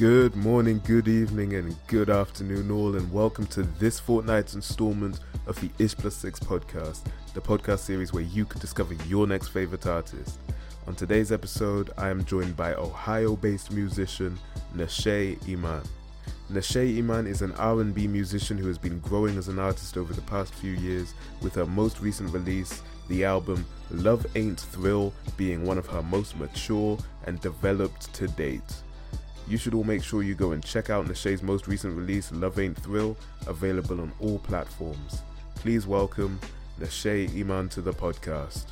Good morning, good evening, and good afternoon, all, and welcome to this fortnight's installment of the Ish Plus Six podcast, the podcast series where you can discover your next favorite artist. On today's episode, I am joined by Ohio based musician Nashay Iman. Nashay Iman is an R&B musician who has been growing as an artist over the past few years, with her most recent release, the album Love Ain't Thrill, being one of her most mature and developed to date. You should all make sure you go and check out Nashay's most recent release, Love Ain't Thrill, available on all platforms. Please welcome Nashay Iman to the podcast.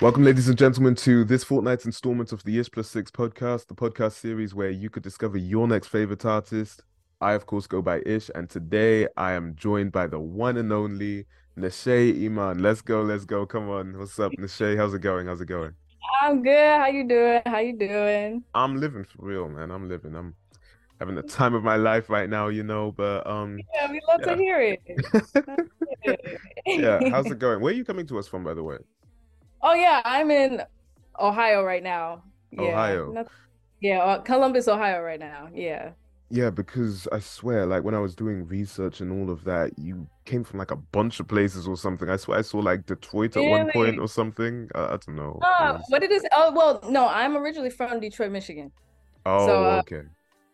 Welcome, ladies and gentlemen, to this fortnight's installment of the Ish Plus Six podcast, the podcast series where you could discover your next favorite artist. I, of course, go by Ish, and today I am joined by the one and only Nashay Iman. Let's go, let's go. Come on. What's up, Nashay? How's it going? How's it going? I'm good. How you doing? How you doing? I'm living for real, man. I'm living. I'm having the time of my life right now, you know. But um, yeah, we love yeah. to hear it. yeah, how's it going? Where are you coming to us from, by the way? Oh yeah, I'm in Ohio right now. Yeah. Ohio. Yeah, uh, Columbus, Ohio right now. Yeah. Yeah, because I swear, like when I was doing research and all of that, you came from like a bunch of places or something. I swear I saw like Detroit at really? one point or something. Uh, I don't know. Uh, what it is? Oh well, no, I'm originally from Detroit, Michigan. Oh, so, uh, okay.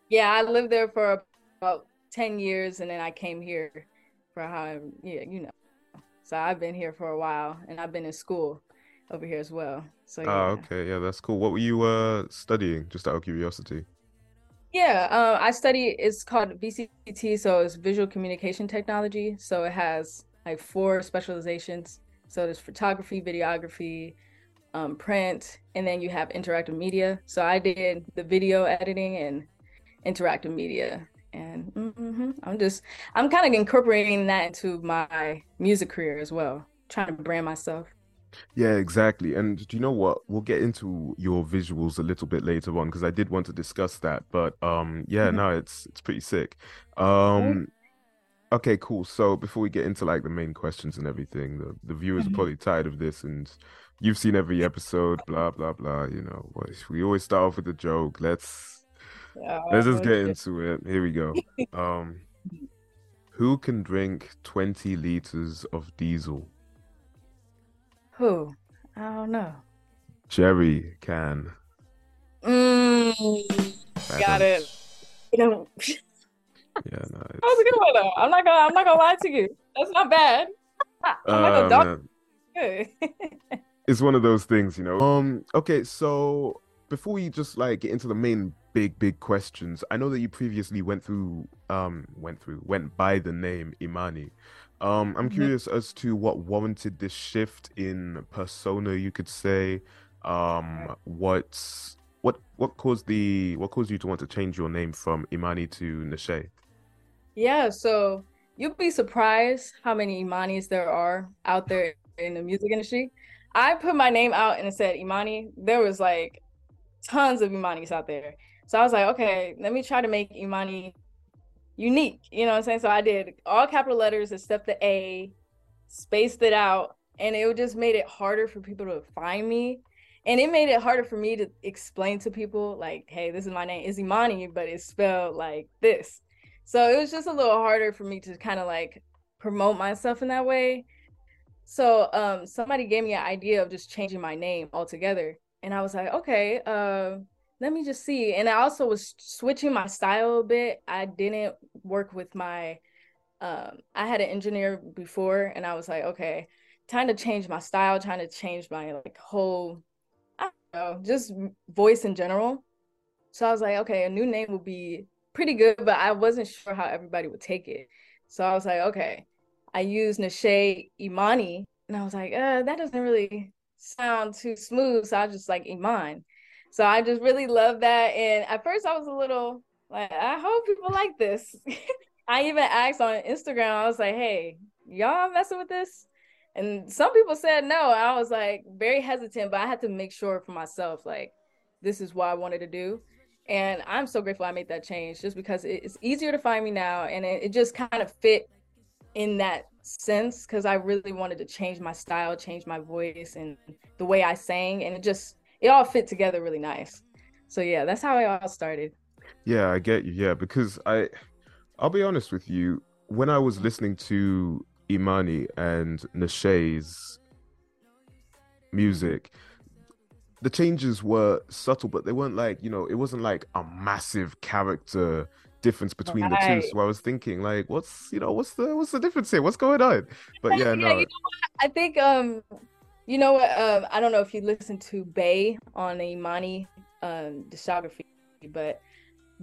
Yeah, I lived there for about ten years, and then I came here for how yeah, you know. So I've been here for a while, and I've been in school over here as well. So yeah. Oh, okay, yeah, that's cool. What were you uh studying? Just out of curiosity. Yeah, um, I study. It's called VCT, so it's Visual Communication Technology. So it has like four specializations. So there's photography, videography, um, print, and then you have interactive media. So I did the video editing and interactive media, and mm-hmm, I'm just I'm kind of incorporating that into my music career as well, trying to brand myself. Yeah, exactly. And do you know what? We'll get into your visuals a little bit later on because I did want to discuss that. But um yeah, mm-hmm. no, it's it's pretty sick. Um okay, cool. So before we get into like the main questions and everything, the, the viewers mm-hmm. are probably tired of this and you've seen every episode, blah blah blah, you know. We always start off with a joke. Let's yeah, let's just get into it. Here we go. Um who can drink 20 liters of diesel? Who? I don't know. Jerry can. Mm, got it. You know. yeah, no. That was a good one though. I'm not gonna. I'm not gonna lie to you. That's not bad. I'm uh, dog. it's one of those things, you know. Um. Okay, so before we just like get into the main big big questions, I know that you previously went through um went through went by the name Imani. Um, I'm mm-hmm. curious as to what warranted this shift in persona. You could say, um, what's what what caused the what caused you to want to change your name from Imani to Nashay? Yeah, so you'd be surprised how many Imanis there are out there in the music industry. I put my name out and it said Imani. There was like tons of Imanis out there. So I was like, okay, let me try to make Imani unique. You know what I'm saying? So I did all capital letters except the A, spaced it out, and it just made it harder for people to find me. And it made it harder for me to explain to people, like, hey, this is my name, is Imani, but it's spelled like this. So it was just a little harder for me to kind of like promote myself in that way. So um somebody gave me an idea of just changing my name altogether. And I was like, okay, uh, let me just see. And I also was switching my style a bit. I didn't work with my um I had an engineer before and I was like, okay, trying to change my style, trying to change my like whole I don't know, just voice in general. So I was like, okay, a new name would be pretty good, but I wasn't sure how everybody would take it. So I was like, okay, I used Nashay Imani, and I was like, uh, that doesn't really sound too smooth. So I was just like Iman. So I just really love that. And at first I was a little like, I hope people like this. I even asked on Instagram, I was like, hey, y'all messing with this? And some people said no. I was like very hesitant, but I had to make sure for myself, like, this is what I wanted to do. And I'm so grateful I made that change just because it's easier to find me now. And it, it just kind of fit in that sense because I really wanted to change my style, change my voice and the way I sang. And it just it all fit together really nice. So yeah, that's how it all started. Yeah, I get you. Yeah, because I, I'll be honest with you. When I was listening to Imani and Nashe's music, the changes were subtle, but they weren't like you know, it wasn't like a massive character difference between right. the two. So I was thinking, like, what's you know, what's the what's the difference here? What's going on? But yeah, yeah no. You know I think um, you know what? Um, I don't know if you listen to Bay on Imani um discography, but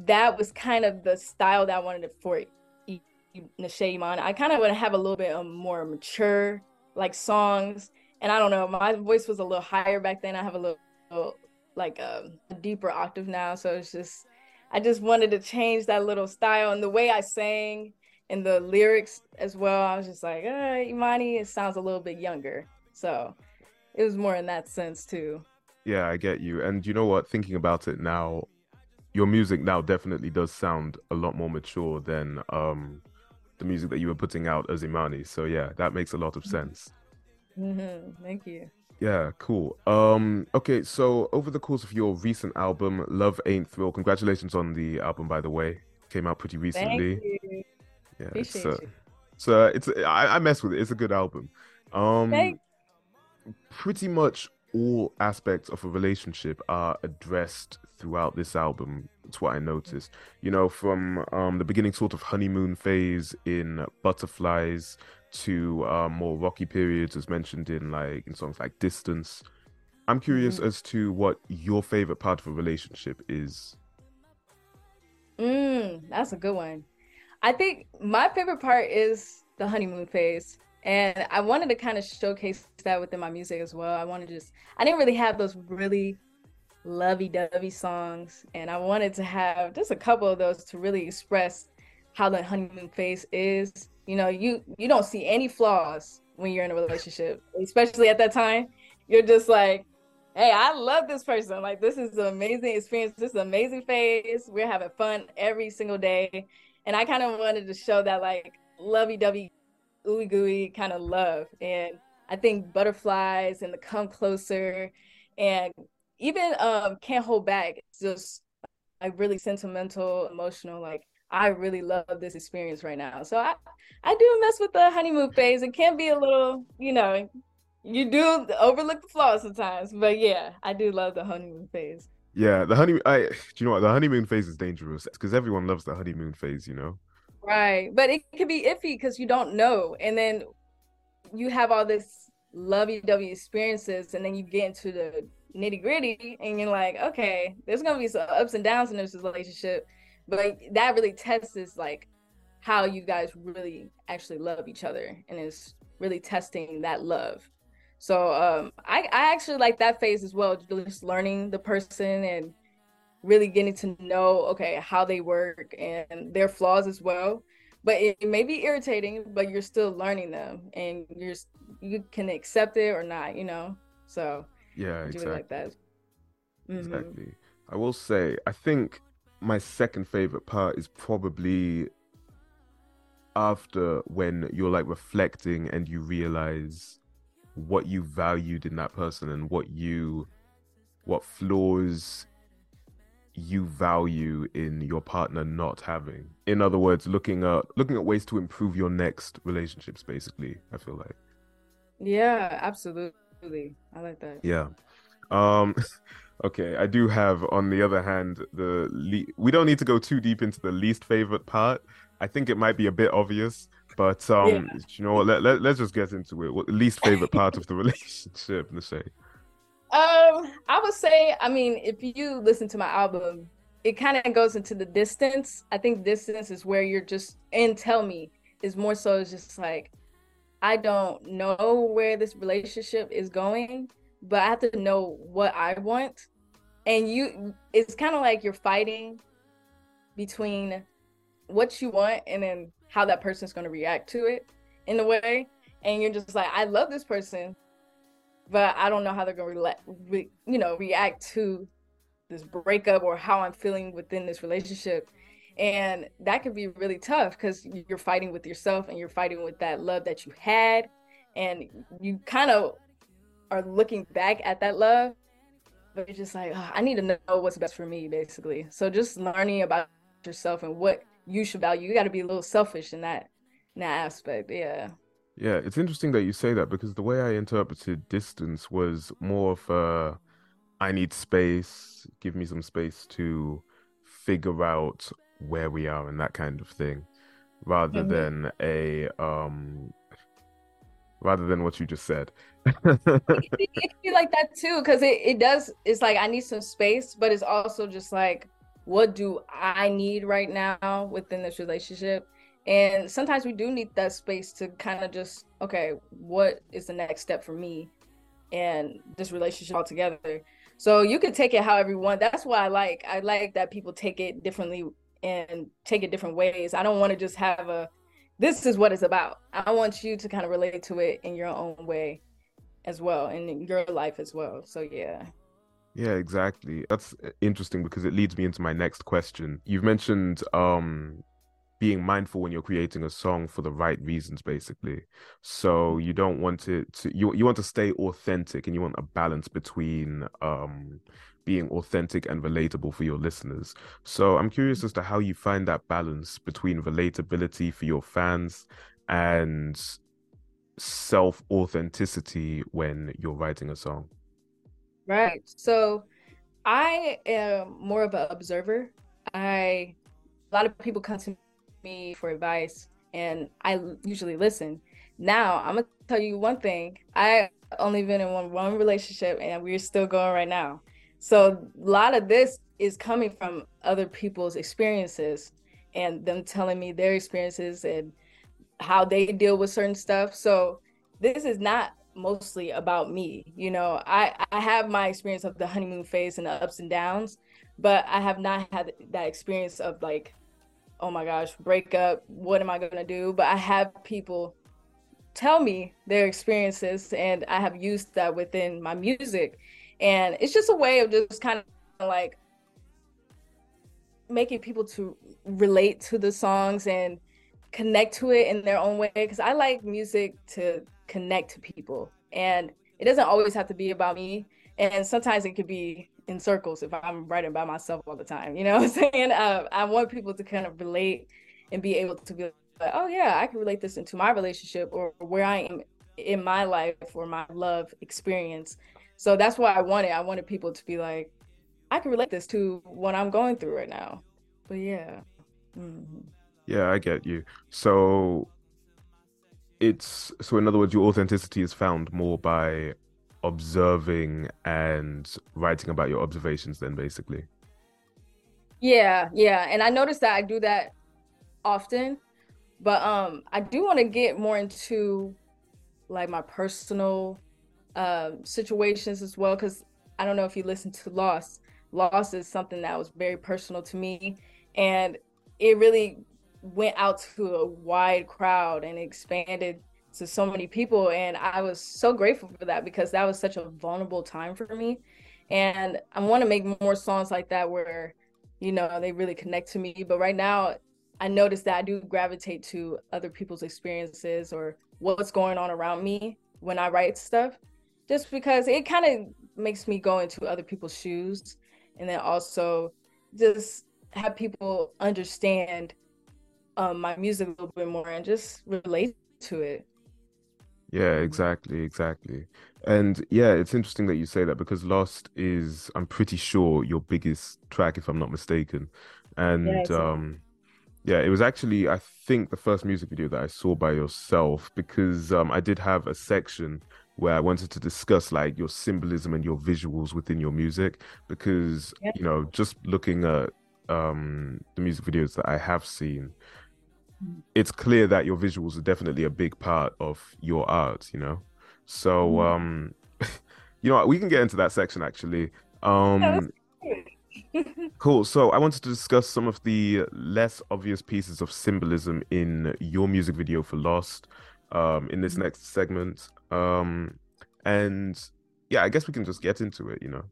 that was kind of the style that I wanted for Nashe Imani. I kind of want to have a little bit of more mature like songs. And I don't know, my voice was a little higher back then. I have a little like um, a deeper octave now, so it's just I just wanted to change that little style and the way I sang and the lyrics as well. I was just like, uh, Imani, it sounds a little bit younger. So it was more in that sense too. Yeah, I get you. And you know what? Thinking about it now, your music now definitely does sound a lot more mature than um the music that you were putting out as Imani. So yeah, that makes a lot of sense. Mm-hmm. Thank you. Yeah, cool. Um, okay, so over the course of your recent album, Love Ain't Thrill, congratulations on the album, by the way. Came out pretty recently. Thank you. Yeah, Appreciate it's, uh, so it's I, I mess with it. It's a good album. Um, Thanks. Pretty much all aspects of a relationship are addressed throughout this album. It's what I noticed. You know, from um, the beginning sort of honeymoon phase in Butterflies to um, more rocky periods, as mentioned in like in songs like Distance. I'm curious mm. as to what your favorite part of a relationship is. Mm, that's a good one. I think my favorite part is the honeymoon phase. And I wanted to kind of showcase that within my music as well. I wanted to just, I didn't really have those really lovey dovey songs. And I wanted to have just a couple of those to really express how the honeymoon phase is. You know you you don't see any flaws when you're in a relationship especially at that time. You're just like hey i love this person. Like this is an amazing experience. This is an amazing phase. We're having fun every single day. And i kind of wanted to show that like lovey-dovey ooey gooey kind of love and i think butterflies and the come closer and even um can't hold back it's just like really sentimental emotional like I really love this experience right now. So I, I do mess with the honeymoon phase. It can be a little, you know, you do overlook the flaws sometimes, but yeah, I do love the honeymoon phase. Yeah, the honeymoon. I, do you know what? The honeymoon phase is dangerous because everyone loves the honeymoon phase, you know. Right, but it can be iffy because you don't know, and then you have all this lovey-dovey experiences, and then you get into the nitty gritty, and you're like, okay, there's gonna be some ups and downs in this relationship but that really tests like how you guys really actually love each other and is really testing that love. So um i i actually like that phase as well just learning the person and really getting to know okay how they work and their flaws as well but it, it may be irritating but you're still learning them and you're you can accept it or not you know so yeah exactly. like that mm-hmm. exactly i will say i think my second favorite part is probably after when you're like reflecting and you realize what you valued in that person and what you what flaws you value in your partner not having in other words looking at looking at ways to improve your next relationships basically i feel like yeah absolutely i like that yeah um Okay, I do have. On the other hand, the le- we don't need to go too deep into the least favorite part. I think it might be a bit obvious, but um, yeah. you know what? Let, let let's just get into it. What least favorite part of the relationship? Let's say. Um, I would say, I mean, if you listen to my album, it kind of goes into the distance. I think distance is where you're just and tell me is more so it's just like I don't know where this relationship is going but I have to know what I want. And you, it's kind of like you're fighting between what you want and then how that person's going to react to it in a way. And you're just like, I love this person, but I don't know how they're going to, re- you know, react to this breakup or how I'm feeling within this relationship. And that can be really tough because you're fighting with yourself and you're fighting with that love that you had. And you kind of are looking back at that love, but it's just like uh, I need to know what's best for me, basically. So just learning about yourself and what you should value. You got to be a little selfish in that in that aspect. Yeah. Yeah, it's interesting that you say that because the way I interpreted distance was more of a I need space, give me some space to figure out where we are and that kind of thing rather mm-hmm. than a um rather than what you just said. it, be like that too, because it, it does it's like I need some space, but it's also just like what do I need right now within this relationship? And sometimes we do need that space to kind of just, okay, what is the next step for me and this relationship altogether? So you can take it however you want. That's why I like I like that people take it differently and take it different ways. I don't want to just have a this is what it's about. I want you to kind of relate to it in your own way as well in your life as well. So yeah. Yeah, exactly. That's interesting because it leads me into my next question. You've mentioned um being mindful when you're creating a song for the right reasons basically. So you don't want it to you, you want to stay authentic and you want a balance between um being authentic and relatable for your listeners. So i'm curious as to how you find that balance between relatability for your fans and self authenticity when you're writing a song. Right. So i am more of an observer. I a lot of people come to me for advice and I usually listen. Now, I'm gonna tell you one thing. I only been in one one relationship and we're still going right now. So a lot of this is coming from other people's experiences and them telling me their experiences and how they deal with certain stuff. So this is not mostly about me. You know, I I have my experience of the honeymoon phase and the ups and downs, but I have not had that experience of like oh my gosh, break up, what am I going to do? But I have people tell me their experiences and I have used that within my music. And it's just a way of just kind of like making people to relate to the songs and connect to it in their own way because I like music to connect to people and it doesn't always have to be about me and sometimes it could be in circles if I'm writing by myself all the time. You know what I'm saying? Uh, I want people to kind of relate and be able to be like, oh yeah, I can relate this into my relationship or where I am in my life or my love experience. So that's why I wanted. I wanted people to be like, I can relate this to what I'm going through right now. But yeah. Mm-hmm. Yeah, I get you. So it's so in other words, your authenticity is found more by observing and writing about your observations then basically? Yeah yeah and i noticed that i do that often but um i do want to get more into like my personal um situations as well because i don't know if you listen to lost. Lost is something that was very personal to me and it really went out to a wide crowd and expanded to so many people and i was so grateful for that because that was such a vulnerable time for me. And i want to make more songs like that where you know they really connect to me but right now i notice that i do gravitate to other people's experiences or what's going on around me when i write stuff just because it kind of makes me go into other people's shoes and then also just have people understand um, my music a little bit more and just relate to it yeah, exactly, exactly. And yeah, it's interesting that you say that because Lost is, I'm pretty sure, your biggest track, if I'm not mistaken. And yeah, um yeah, it was actually I think the first music video that I saw by yourself because um I did have a section where I wanted to discuss like your symbolism and your visuals within your music because yeah. you know, just looking at um the music videos that I have seen, it's clear that your visuals are definitely a big part of your art, you know? So, mm. um, you know, we can get into that section actually. Um, cool. So, I wanted to discuss some of the less obvious pieces of symbolism in your music video for Lost um, in this mm. next segment. Um, and yeah, I guess we can just get into it, you know?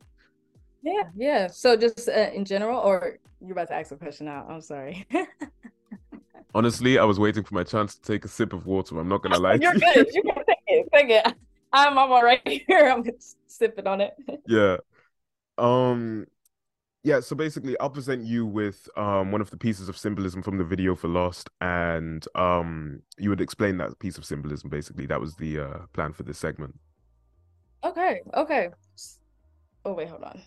Yeah, yeah. So, just uh, in general, or you're about to ask a question now? I'm sorry. Honestly, I was waiting for my chance to take a sip of water. I'm not gonna lie. You're good. You can take it. Take it. I'm, I'm all right here. I'm sipping on it. Yeah. Um, yeah. So basically, I'll present you with um one of the pieces of symbolism from the video for Lost, and um you would explain that piece of symbolism. Basically, that was the uh plan for this segment. Okay. Okay. Oh wait, hold on.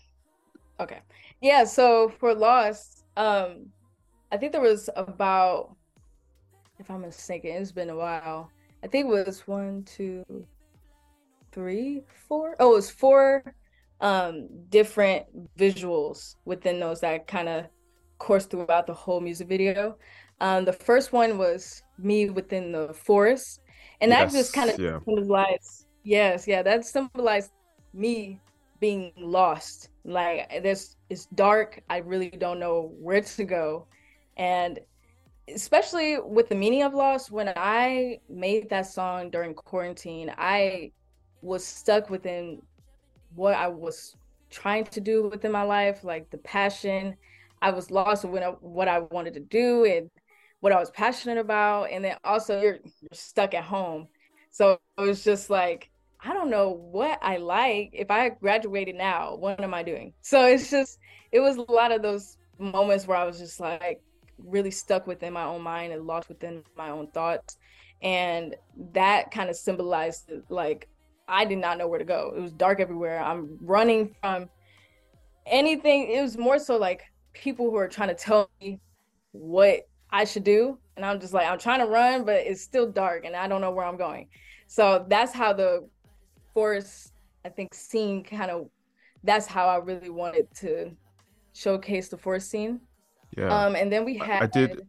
Okay. Yeah. So for Lost, um, I think there was about, if I'm mistaken, it's been a while. I think it was one, two, three, four. Oh, it was four um different visuals within those that kind of course throughout the whole music video. Um, the first one was me within the forest, and yes, that just kind of yeah. symbolized. Yes, yeah, that symbolized me being lost. Like this, it's dark. I really don't know where to go, and especially with the meaning of loss When I made that song during quarantine, I was stuck within what I was trying to do within my life, like the passion. I was lost in what I wanted to do and what I was passionate about. And then also you're, you're stuck at home. So it was just like, I don't know what I like. If I graduated now, what am I doing? So it's just, it was a lot of those moments where I was just like really stuck within my own mind and lost within my own thoughts. And that kind of symbolized like I did not know where to go. It was dark everywhere. I'm running from anything. It was more so like people who are trying to tell me what I should do. And I'm just like, I'm trying to run, but it's still dark and I don't know where I'm going. So that's how the forest, I think, scene kind of, that's how I really wanted to showcase the forest scene. Yeah. Um, and then we had. I did.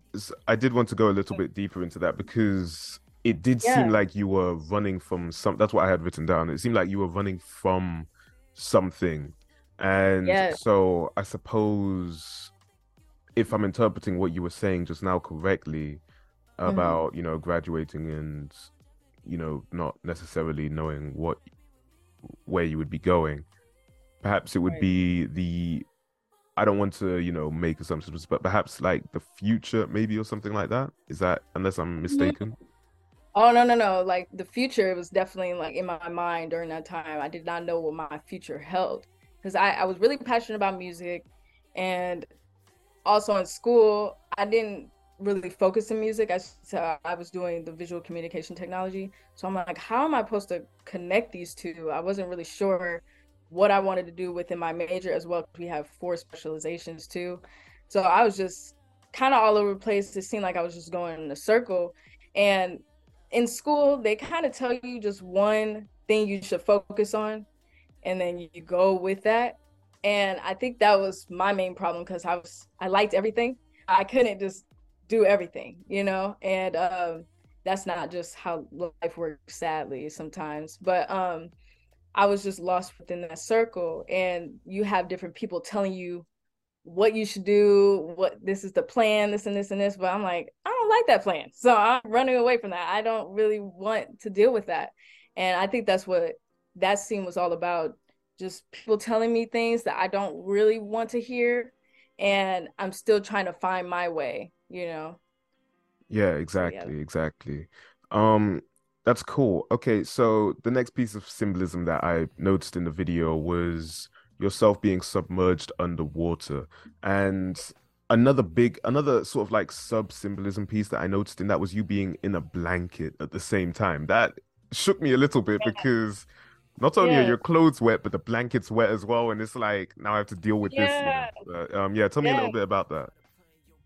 I did want to go a little bit deeper into that because it did yeah. seem like you were running from some that's what i had written down it seemed like you were running from something and yes. so i suppose if i'm interpreting what you were saying just now correctly mm-hmm. about mm-hmm. you know graduating and you know not necessarily knowing what where you would be going perhaps it would right. be the i don't want to you know make assumptions but perhaps like the future maybe or something like that is that unless i'm mistaken Oh no no no! Like the future was definitely like in my mind during that time. I did not know what my future held because I, I was really passionate about music, and also in school I didn't really focus in music. I so I was doing the visual communication technology. So I'm like, how am I supposed to connect these two? I wasn't really sure what I wanted to do within my major as well. We have four specializations too, so I was just kind of all over the place. It seemed like I was just going in a circle, and in school they kind of tell you just one thing you should focus on and then you go with that. And i think that was my main problem because i was i liked everything. I couldn't just do everything you know? And um that's not just how life works sadly sometimes. But um i was just lost within that circle and you have different people telling you what you should do, what this is the plan, this and this and this. But I'm like, I don't like that plan. So I'm running away from that. I don't really want to deal with that. And I think that's what that scene was all about. Just people telling me things that I don't really want to hear. And I'm still trying to find my way, you know? Yeah, exactly, so, yeah. exactly. Um, that's cool. Okay, so the next piece of symbolism that I noticed in the video was yourself being submerged underwater. And another big, another sort of like sub symbolism piece that I noticed in that was you being in a blanket at the same time. That shook me a little bit yeah. because not only yeah. are your clothes wet, but the blanket's wet as well. And it's like, now I have to deal with yeah. this. You know? but, um, yeah, tell me a little bit about that.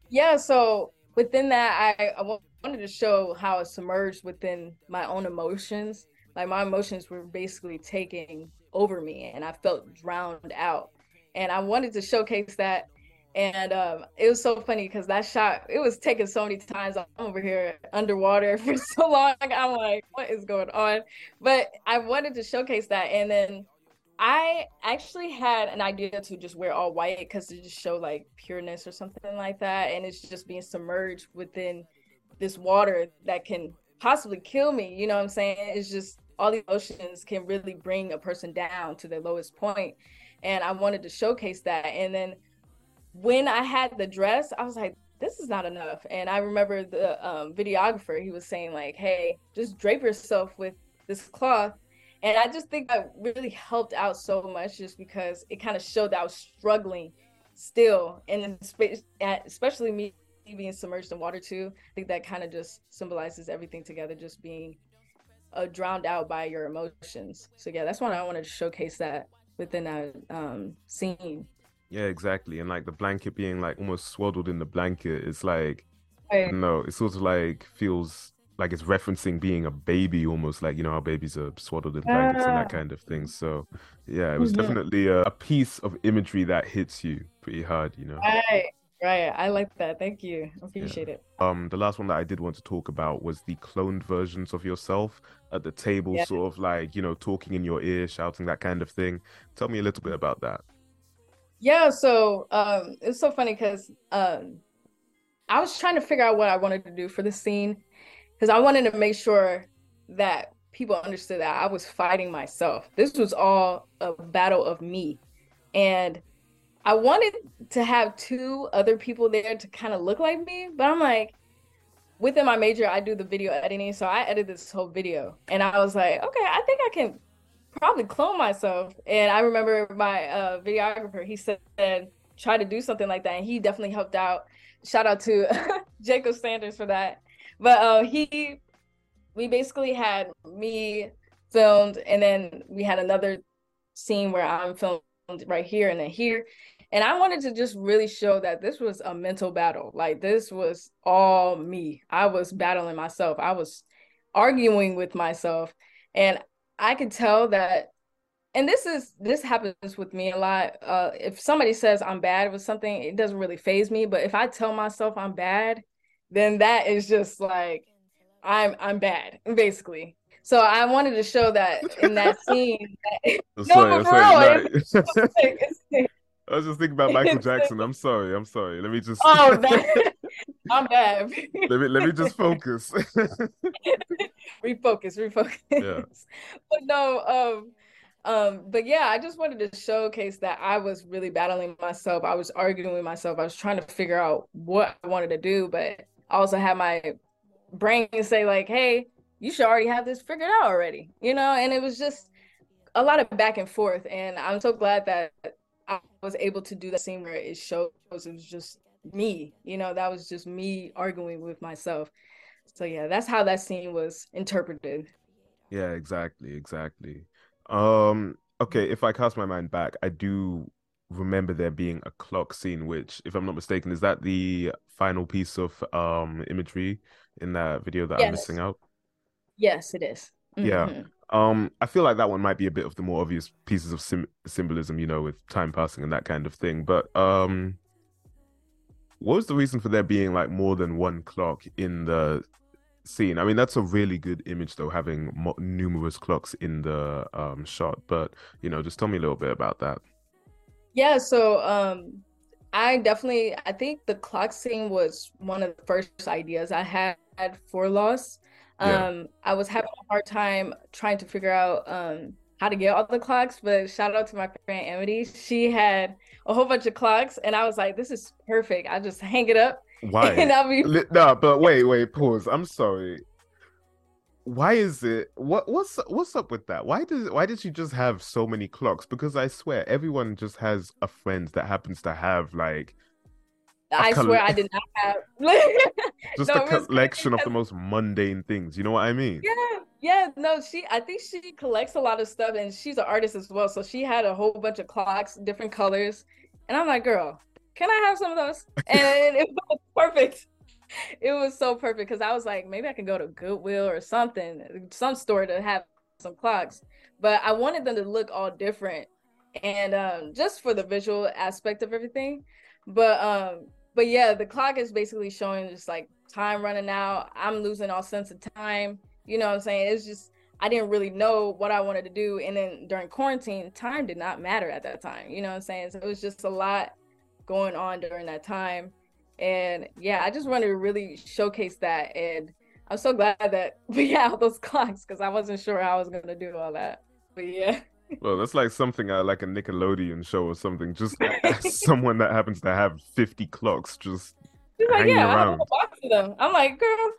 Yeah, so within that, I, I wanted to show how it submerged within my own emotions. Like my emotions were basically taking over me and I felt drowned out. And I wanted to showcase that. And um, it was so funny because that shot, it was taken so many times. I'm over here underwater for so long. I'm like, what is going on? But I wanted to showcase that. And then I actually had an idea to just wear all white because to just show like pureness or something like that. And it's just being submerged within this water that can possibly kill me. You know what I'm saying? It's just all the emotions can really bring a person down to their lowest point and i wanted to showcase that and then when i had the dress i was like this is not enough and i remember the um, videographer he was saying like hey just drape yourself with this cloth And I just think that really helped out so much just because it kind of showed that I was struggling still. And especially me being submerged in water too, I think that kind of just symbolizes everything together, just being uh, drowned out by your emotions. So yeah, that's why I wanted to showcase that within that um, scene. Yeah, exactly. And like the blanket being like almost swaddled in the blanket, it's like, right. no, it sort of like feels like it's referencing being a baby almost like you know how babies are swaddled in blankets and that kind of thing so yeah it was mm-hmm. definitely a, a, piece of imagery that hits you pretty hard you know right right i like that thank you appreciate yeah. it um the last one that i did want to talk about was the cloned versions of yourself at the table yeah. sort of like you know talking in your ear shouting that kind of thing tell me a little bit about that yeah so um it's so funny because um I was trying to figure out what I wanted to do for the scene because I wanted to make sure that people understood that I was fighting myself. This was all a battle of me. And I wanted to have two other people there to kind of look like me, but I'm like, within my major, I do the video editing. So I edited this whole video and I was like, okay, I think I can probably clone myself. And I remember my uh, videographer, he said, try to do something like that. And he definitely helped out. Shout out to Jacob Sanders for that. But uh, he, we basically had me filmed, and then we had another scene where I'm filmed right here and then here. And I wanted to just really show that this was a mental battle. Like this was all me. I was battling myself. I was arguing with myself. And I could tell that and this is this happens with me a lot. Uh if somebody says I'm bad with something, it doesn't really faze me. But if I tell myself I'm bad, then that is just like I'm I'm bad, basically. So I wanted to show that in that scene. That, no, for real. I was just thinking about Michael Jackson. I'm sorry. I'm sorry. Let me just. Oh, that... I'm bad. let me let me just focus. refocus, refocus. Yeah. But no, um, um, but yeah, I just wanted to showcase that I was really battling myself. I was arguing with myself. I was trying to figure out what I wanted to do, but I also have my brain say like, "Hey, you should already have this figured out already," you know. And it was just a lot of back and forth, and I'm so glad that I was able to do that scene where it shows it was just me, you know, that was just me arguing with myself. So yeah, that's how that scene was interpreted. Yeah, exactly, exactly. Um, okay, if I cast my mind back, I do remember there being a clock scene, which, if I'm not mistaken, is that the final piece of um imagery in that video that yes. I'm missing out? Yes, it is. Mm-hmm. Yeah. Um, I feel like that one might be a bit of the more obvious pieces of sim- symbolism, you know, with time passing and that kind of thing. But um, what was the reason for there being like more than one clock in the scene? I mean, that's a really good image, though, having mo- numerous clocks in the um shot. But you know, just tell me a little bit about that. Yeah, so um I definitely I think the clock scene was one of the first ideas I had for Lost. Um yeah. I was having a hard time trying to figure out um how to get all the clocks, but shout out to my friend Amity. She had a whole bunch of clocks and I was like, this is perfect. I just hang it up. Why? And I'll be no, but wait, wait, pause. I'm sorry why is it what what's what's up with that why does why did she just have so many clocks because i swear everyone just has a friend that happens to have like I coll- swear I did not have just no, a collection of the most mundane things. You know what I mean? Yeah, yeah. No, she. I think she collects a lot of stuff, and she's an artist as well. So she had a whole bunch of clocks, different colors, and I'm like, girl, can I have some of those? And it was perfect it was so perfect because I was like, maybe I can go to Goodwill or something, some store to have some clocks. But I wanted them to look all different and um, just for the visual aspect of everything. But um, but yeah, the clock is basically showing just like time running out. I'm losing all sense of time. You know what I'm saying? It's just I didn't really know what I wanted to do. And then during quarantine, time did not matter at that time. You know what I'm saying? So it was just a lot going on during that time. And yeah, I just wanted to really showcase that. And I'm so glad that we have those clocks because I wasn't sure how I was going to do all that. But yeah. Well, that's like something uh, like a Nickelodeon show or something. Just someone that happens to have 50 clocks just She's like, yeah, around. I have a box of them. I'm like, girl,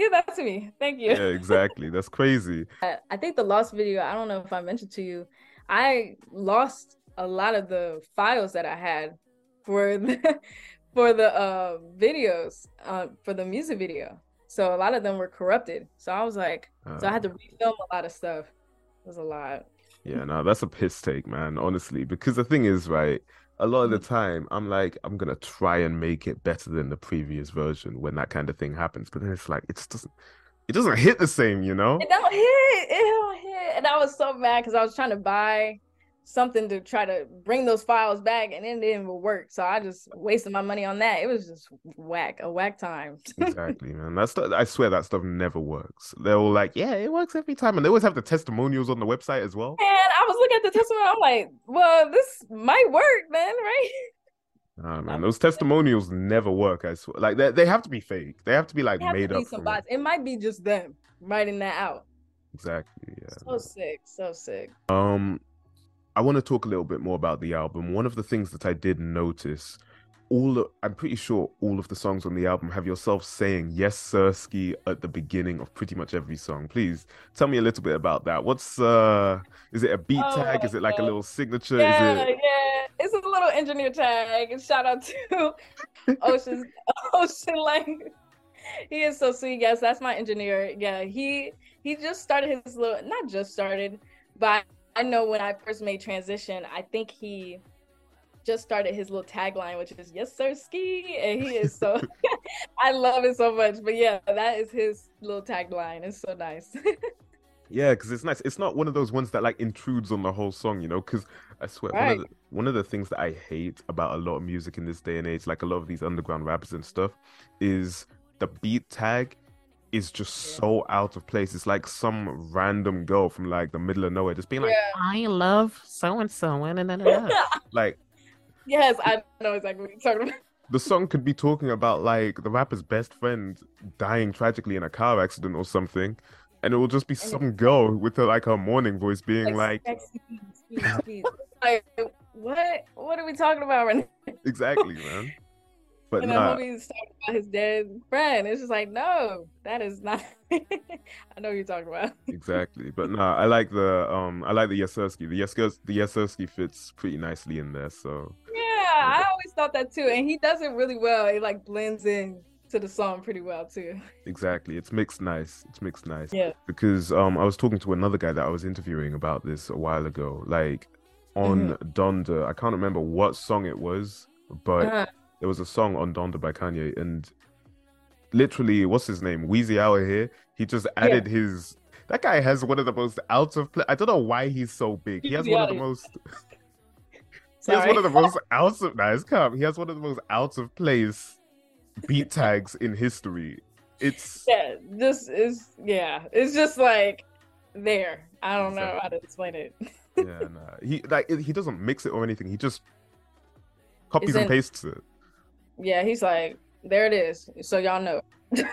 Give that to me. Thank you. Yeah, exactly. That's crazy. I think the lost video, I don't know if I mentioned to you, I lost a lot of the files that I had for the for the uh videos uh for the music video. So a lot of them were corrupted. So I was like, uh, so I had to refilm a lot of stuff. It was a lot. Yeah, no, that's a piss take, man, honestly. Because the thing is, right, a lot of the mm-hmm. time I'm like, I'm gonna try and make it better than the previous version when that kind of thing happens. But then it's like it doesn't it doesn't hit the same, you know? It don't hit. It don't hit. And I was so mad because I was trying to buy something to try to bring those files back and it didn't work. So I just wasted my money on that. It was just whack, a whack time. exactly, man. That's I swear that stuff never works. They're all like, yeah, it works every time. And they always have the testimonials on the website as well. And I was looking at the testimonial, I'm like, well, this might work then, right? Oh man, those testimonials never work. I swear, like they, they have to be fake. They have to be like made up. Some bots. It might be just them writing that out. Exactly. Yeah. So sick. So sick. Um, I want to talk a little bit more about the album. One of the things that I did notice, all I'm pretty sure all of the songs on the album have yourself saying "Yes, Sirski" at the beginning of pretty much every song. Please tell me a little bit about that. What's uh, is it a beat oh, tag? Is it like a little signature? Yeah, is it... yeah, it's a little engineer tag. And shout out to Ocean Ocean Lang. He is so sweet. Yes, that's my engineer. Yeah, he he just started his little, not just started, but I know when I first made transition, I think he just started his little tagline, which is "Yes, sir, ski," and he is so. I love it so much. But yeah, that is his little tagline. It's so nice. yeah, because it's nice. It's not one of those ones that like intrudes on the whole song, you know. Because I swear, right. one, of the, one of the things that I hate about a lot of music in this day and age, like a lot of these underground rappers and stuff, is the beat tag is just so out of place. It's like some random girl from like the middle of nowhere just being like, yeah. I love so and so. And like, yes, I know exactly what you're talking about. The song could be talking about like the rapper's best friend dying tragically in a car accident or something. And it will just be some girl with her, like her morning voice being like, like, like what? What are we talking about right now? Exactly, man. But and the movie's talking about his dead friend. It's just like, no, that is not. I know you're talking about. exactly, but nah, I like the um, I like the Yasirski. The Yasirski, the Yasirski fits pretty nicely in there. So yeah, I always thought that too, and he does it really well. It like blends in to the song pretty well too. Exactly. It's mixed nice. It's mixed nice. Yeah. Because um I was talking to another guy that I was interviewing about this a while ago. Like on mm-hmm. Donda, I can't remember what song it was, but uh-huh there was a song on Donda by Kanye, and literally, what's his name? Wheezy outta here. He just added yeah. his. That guy has one of the most out of place. I don't know why he's so big. He has one of the most. he has one of the most out of nice. He has one of the most out of place beat tags in history. It's yeah, this is yeah. It's just like there. I don't exactly. know how to explain it. yeah, nah. He like he doesn't mix it or anything. He just copies and pastes it yeah, he's like, there it is. So y'all know.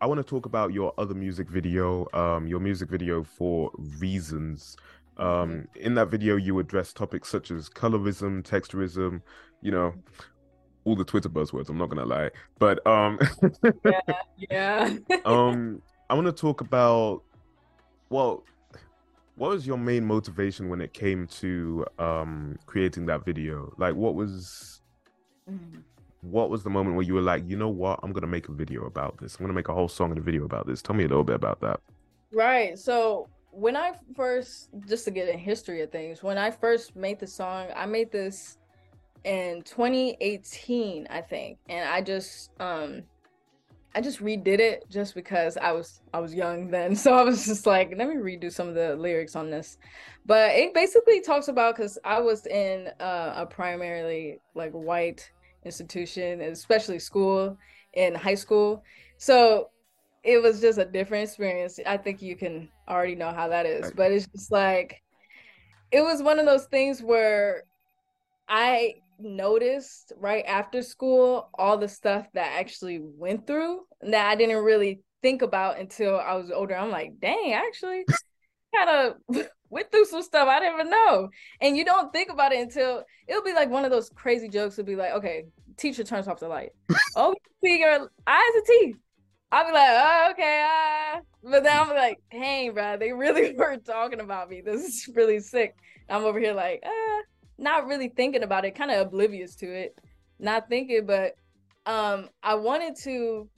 I want to talk about your other music video, um, your music video for Reasons. Um, mm-hmm. in that video, you address topics such as colorism, texturism, you know, all the Twitter buzzwords. I'm not gonna lie, but um, yeah, yeah. um, I want to talk about well, what was your main motivation when it came to um creating that video? Like, what was Mm-hmm. What was the moment where you were like, you know what, I'm gonna make a video about this. I'm gonna make a whole song and a video about this. Tell me a little bit about that. Right. So when I first, just to get a history of things, when I first made the song, I made this in 2018, I think, and I just um I just redid it just because I was I was young then. So I was just like, let me redo some of the lyrics on this. But it basically talks about cuz I was in uh, a primarily like white institution, especially school in high school. So it was just a different experience. I think you can already know how that is, but it's just like it was one of those things where I noticed right after school all the stuff that actually went through that I didn't really think about until I was older. I'm like, dang, actually kind of went through some stuff I didn't even know. And you don't think about it until it'll be like one of those crazy jokes. It'll be like, okay, teacher turns off the light. oh, see your eyes and teeth. I'll be like, oh, okay, uh. but then I'm like, dang, bro, they really were talking about me. This is really sick. I'm over here like, uh, not really thinking about it, kind of oblivious to it, not thinking, but um, I wanted to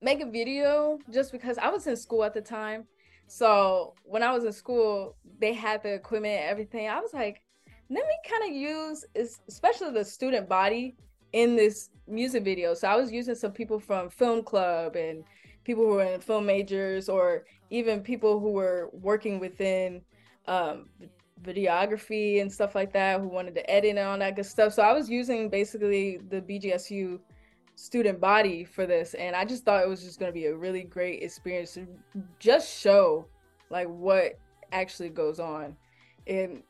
make a video just because I was in school at the time. So when I was in school, they had the equipment, everything. I was like, let me kind of use, especially the student body in this music video. So I was using some people from film club and people who were in film majors or even people who were working within um, videography and stuff like that who wanted to edit and all that good stuff. So I was using basically the BGSU student body for this and I just thought it was just going to be a really great experience to just show like what actually goes on. And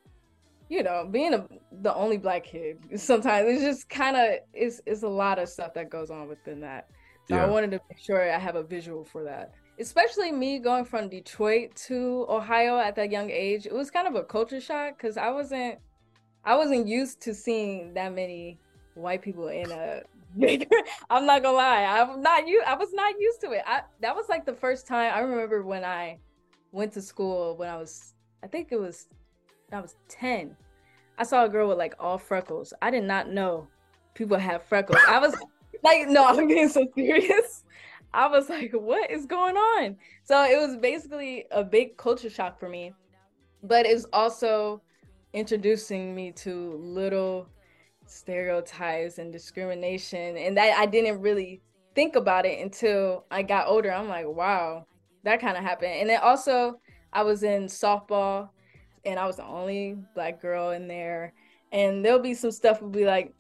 you know, being a, the only black kid, sometimes it's just kind of it's it's a lot of stuff that goes on within that. So yeah. I wanted to make sure I have a visual for that. Especially me going from Detroit to Ohio at that young age, it was kind of a culture shock because I wasn't I wasn't used to seeing that many white people in a. I'm not gonna lie, I'm not you. I was not used to it. I that was like the first time I remember when I went to school when I was I think it was I was 10. I saw a girl with like all freckles. I did not know people have freckles. I was like, no, I'm being so serious. I was like, what is going on? So it was basically a big culture shock for me, but it's also introducing me to little stereotypes and discrimination. And that I didn't really think about it until I got older. I'm like, wow, that kind of happened. And then also, I was in softball and I was the only black girl in there. And there'll be some stuff will be like,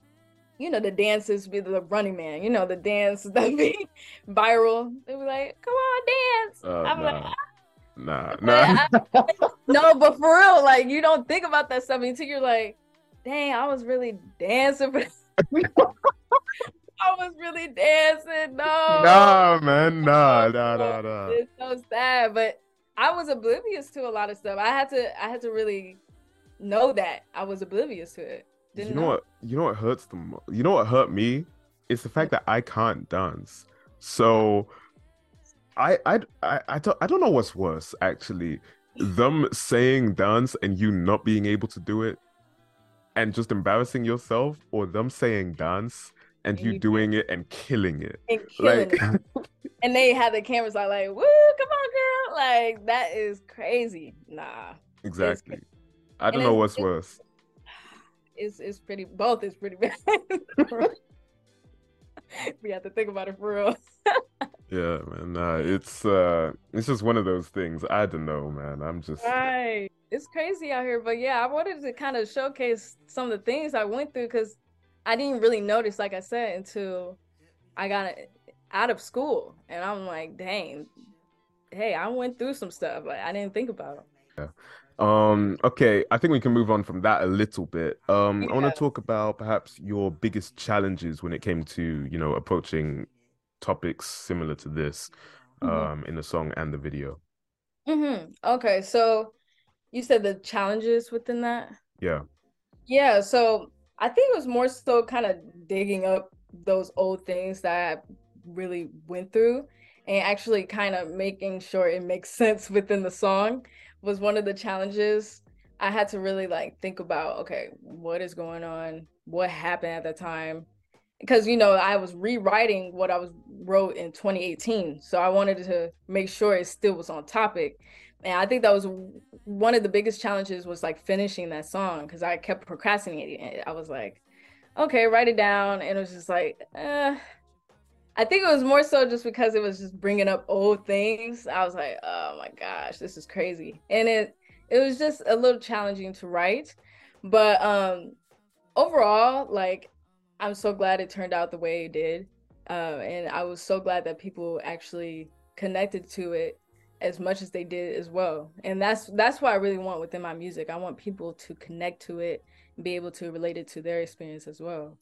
you know, the dances be the running man, you know, the dance that be viral. They be like, come on, dance. Uh, I'm nah. like, ah. Nah, nah. no, but for real, like you don't think about that stuff until you're like, dang, I was really dancing for I was really dancing. No. Nah, man. Nah, nah, nah, nah. It's so sad. But I was oblivious to a lot of stuff. I had to I had to really know that I was oblivious to it. Didn't you know, know, what? You know what hurts the most? You know what hurt me? It's the fact that I can't dance. So I I I I don't I don't know what's worse actually. Them saying dance and you not being able to do it and just embarrassing yourself or them saying dance and you doing it and killing it. And killing like it. and they have the cameras are like, woo, come on, girl. Like that is crazy. Nah. Exactly. I don't know what's worse. It's it's pretty both is pretty bad. we have to think about it for real. yeah, man. Nah, it's uh it's just one of those things. I don't know, man. I'm just right. It's crazy out here, but yeah, I wanted to kind of showcase some of the things I went through because I didn't really notice, like I said, until I got out of school, and I'm like, dang, hey, I went through some stuff. Like I didn't think about them. Yeah. Um, okay, I think we can move on from that a little bit. Um, yeah. I want to talk about perhaps your biggest challenges when it came to, you know, approaching topics similar to this mm-hmm. um in the song and the video. Mm-hmm. Okay, so you said the challenges within that? Yeah. Yeah, so I think it was more so kind of digging up those old things that I really went through and actually kind of making sure it makes sense within the song was one of the challenges. I had to really like think about okay, what is going on? What happened at the time? Because you know, I was rewriting what I was wrote in 2018. So I wanted to make sure it still was on topic. And I think that was one of the biggest challenges was like finishing that song because I kept procrastinating. I was like, okay, write it down. And it was just like, eh. I think it was more so just because it was just bringing up old things. I was like, oh my gosh, this is crazy. And it, it was just a little challenging to write. But um, overall, like, I'm so glad it turned out the way it did. Uh, and I was so glad that people actually connected to it as much as they did as well and that's that's what i really want within my music i want people to connect to it and be able to relate it to their experience as well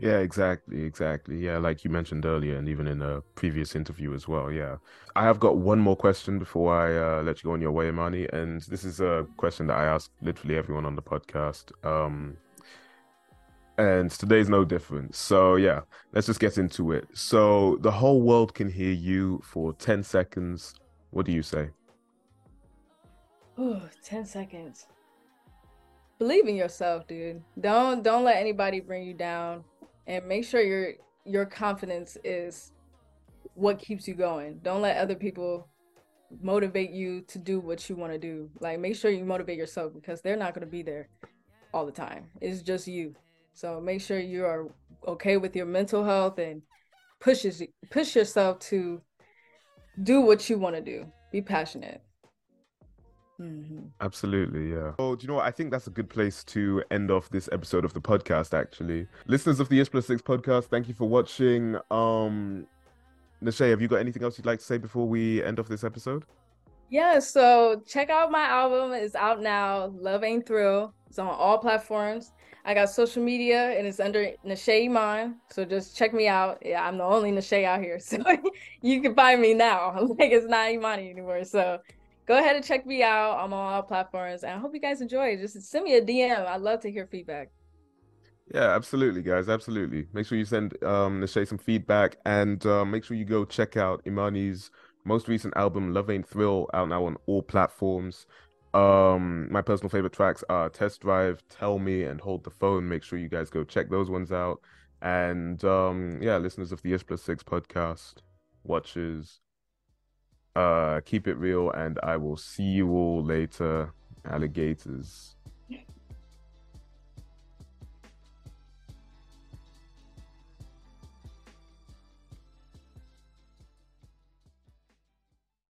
yeah exactly exactly yeah like you mentioned earlier and even in a previous interview as well yeah i have got one more question before i uh, let you go on your way Imani and this is a question that i ask literally everyone on the podcast um and today's no different. So yeah, let's just get into it. So the whole world can hear you for 10 seconds. What do you say? Ooh, 10 seconds. Believe in yourself, dude. Don't don't let anybody bring you down and make sure your your confidence is what keeps you going. Don't let other people motivate you to do what you want to do. Like make sure you motivate yourself because they're not going to be there all the time. It's just you. So make sure you are okay with your mental health and pushes push yourself to do what you want to do. Be passionate. Mm-hmm. Absolutely, yeah. Oh, do you know what? I think that's a good place to end off this episode of the podcast. Actually, listeners of the Ish Plus Six podcast, thank you for watching. Um, Nashay, have you got anything else you'd like to say before we end off this episode? Yeah, so check out my album. It's out now. Love Ain't Thrill. It's on all platforms. I got social media and it's under Nashay Iman. So just check me out. Yeah, I'm the only Nashay out here. So you can find me now. Like it's not Imani anymore. So go ahead and check me out. On all platforms. And I hope you guys enjoy. Just send me a DM. I'd love to hear feedback. Yeah, absolutely, guys. Absolutely. Make sure you send um Nashay some feedback and uh, make sure you go check out Imani's most recent album, Love Ain't Thrill, out now on all platforms. Um, my personal favorite tracks are Test Drive, Tell Me, and Hold the Phone. Make sure you guys go check those ones out. And um, yeah, listeners of the S Plus Six podcast, watchers, uh, keep it real, and I will see you all later, alligators.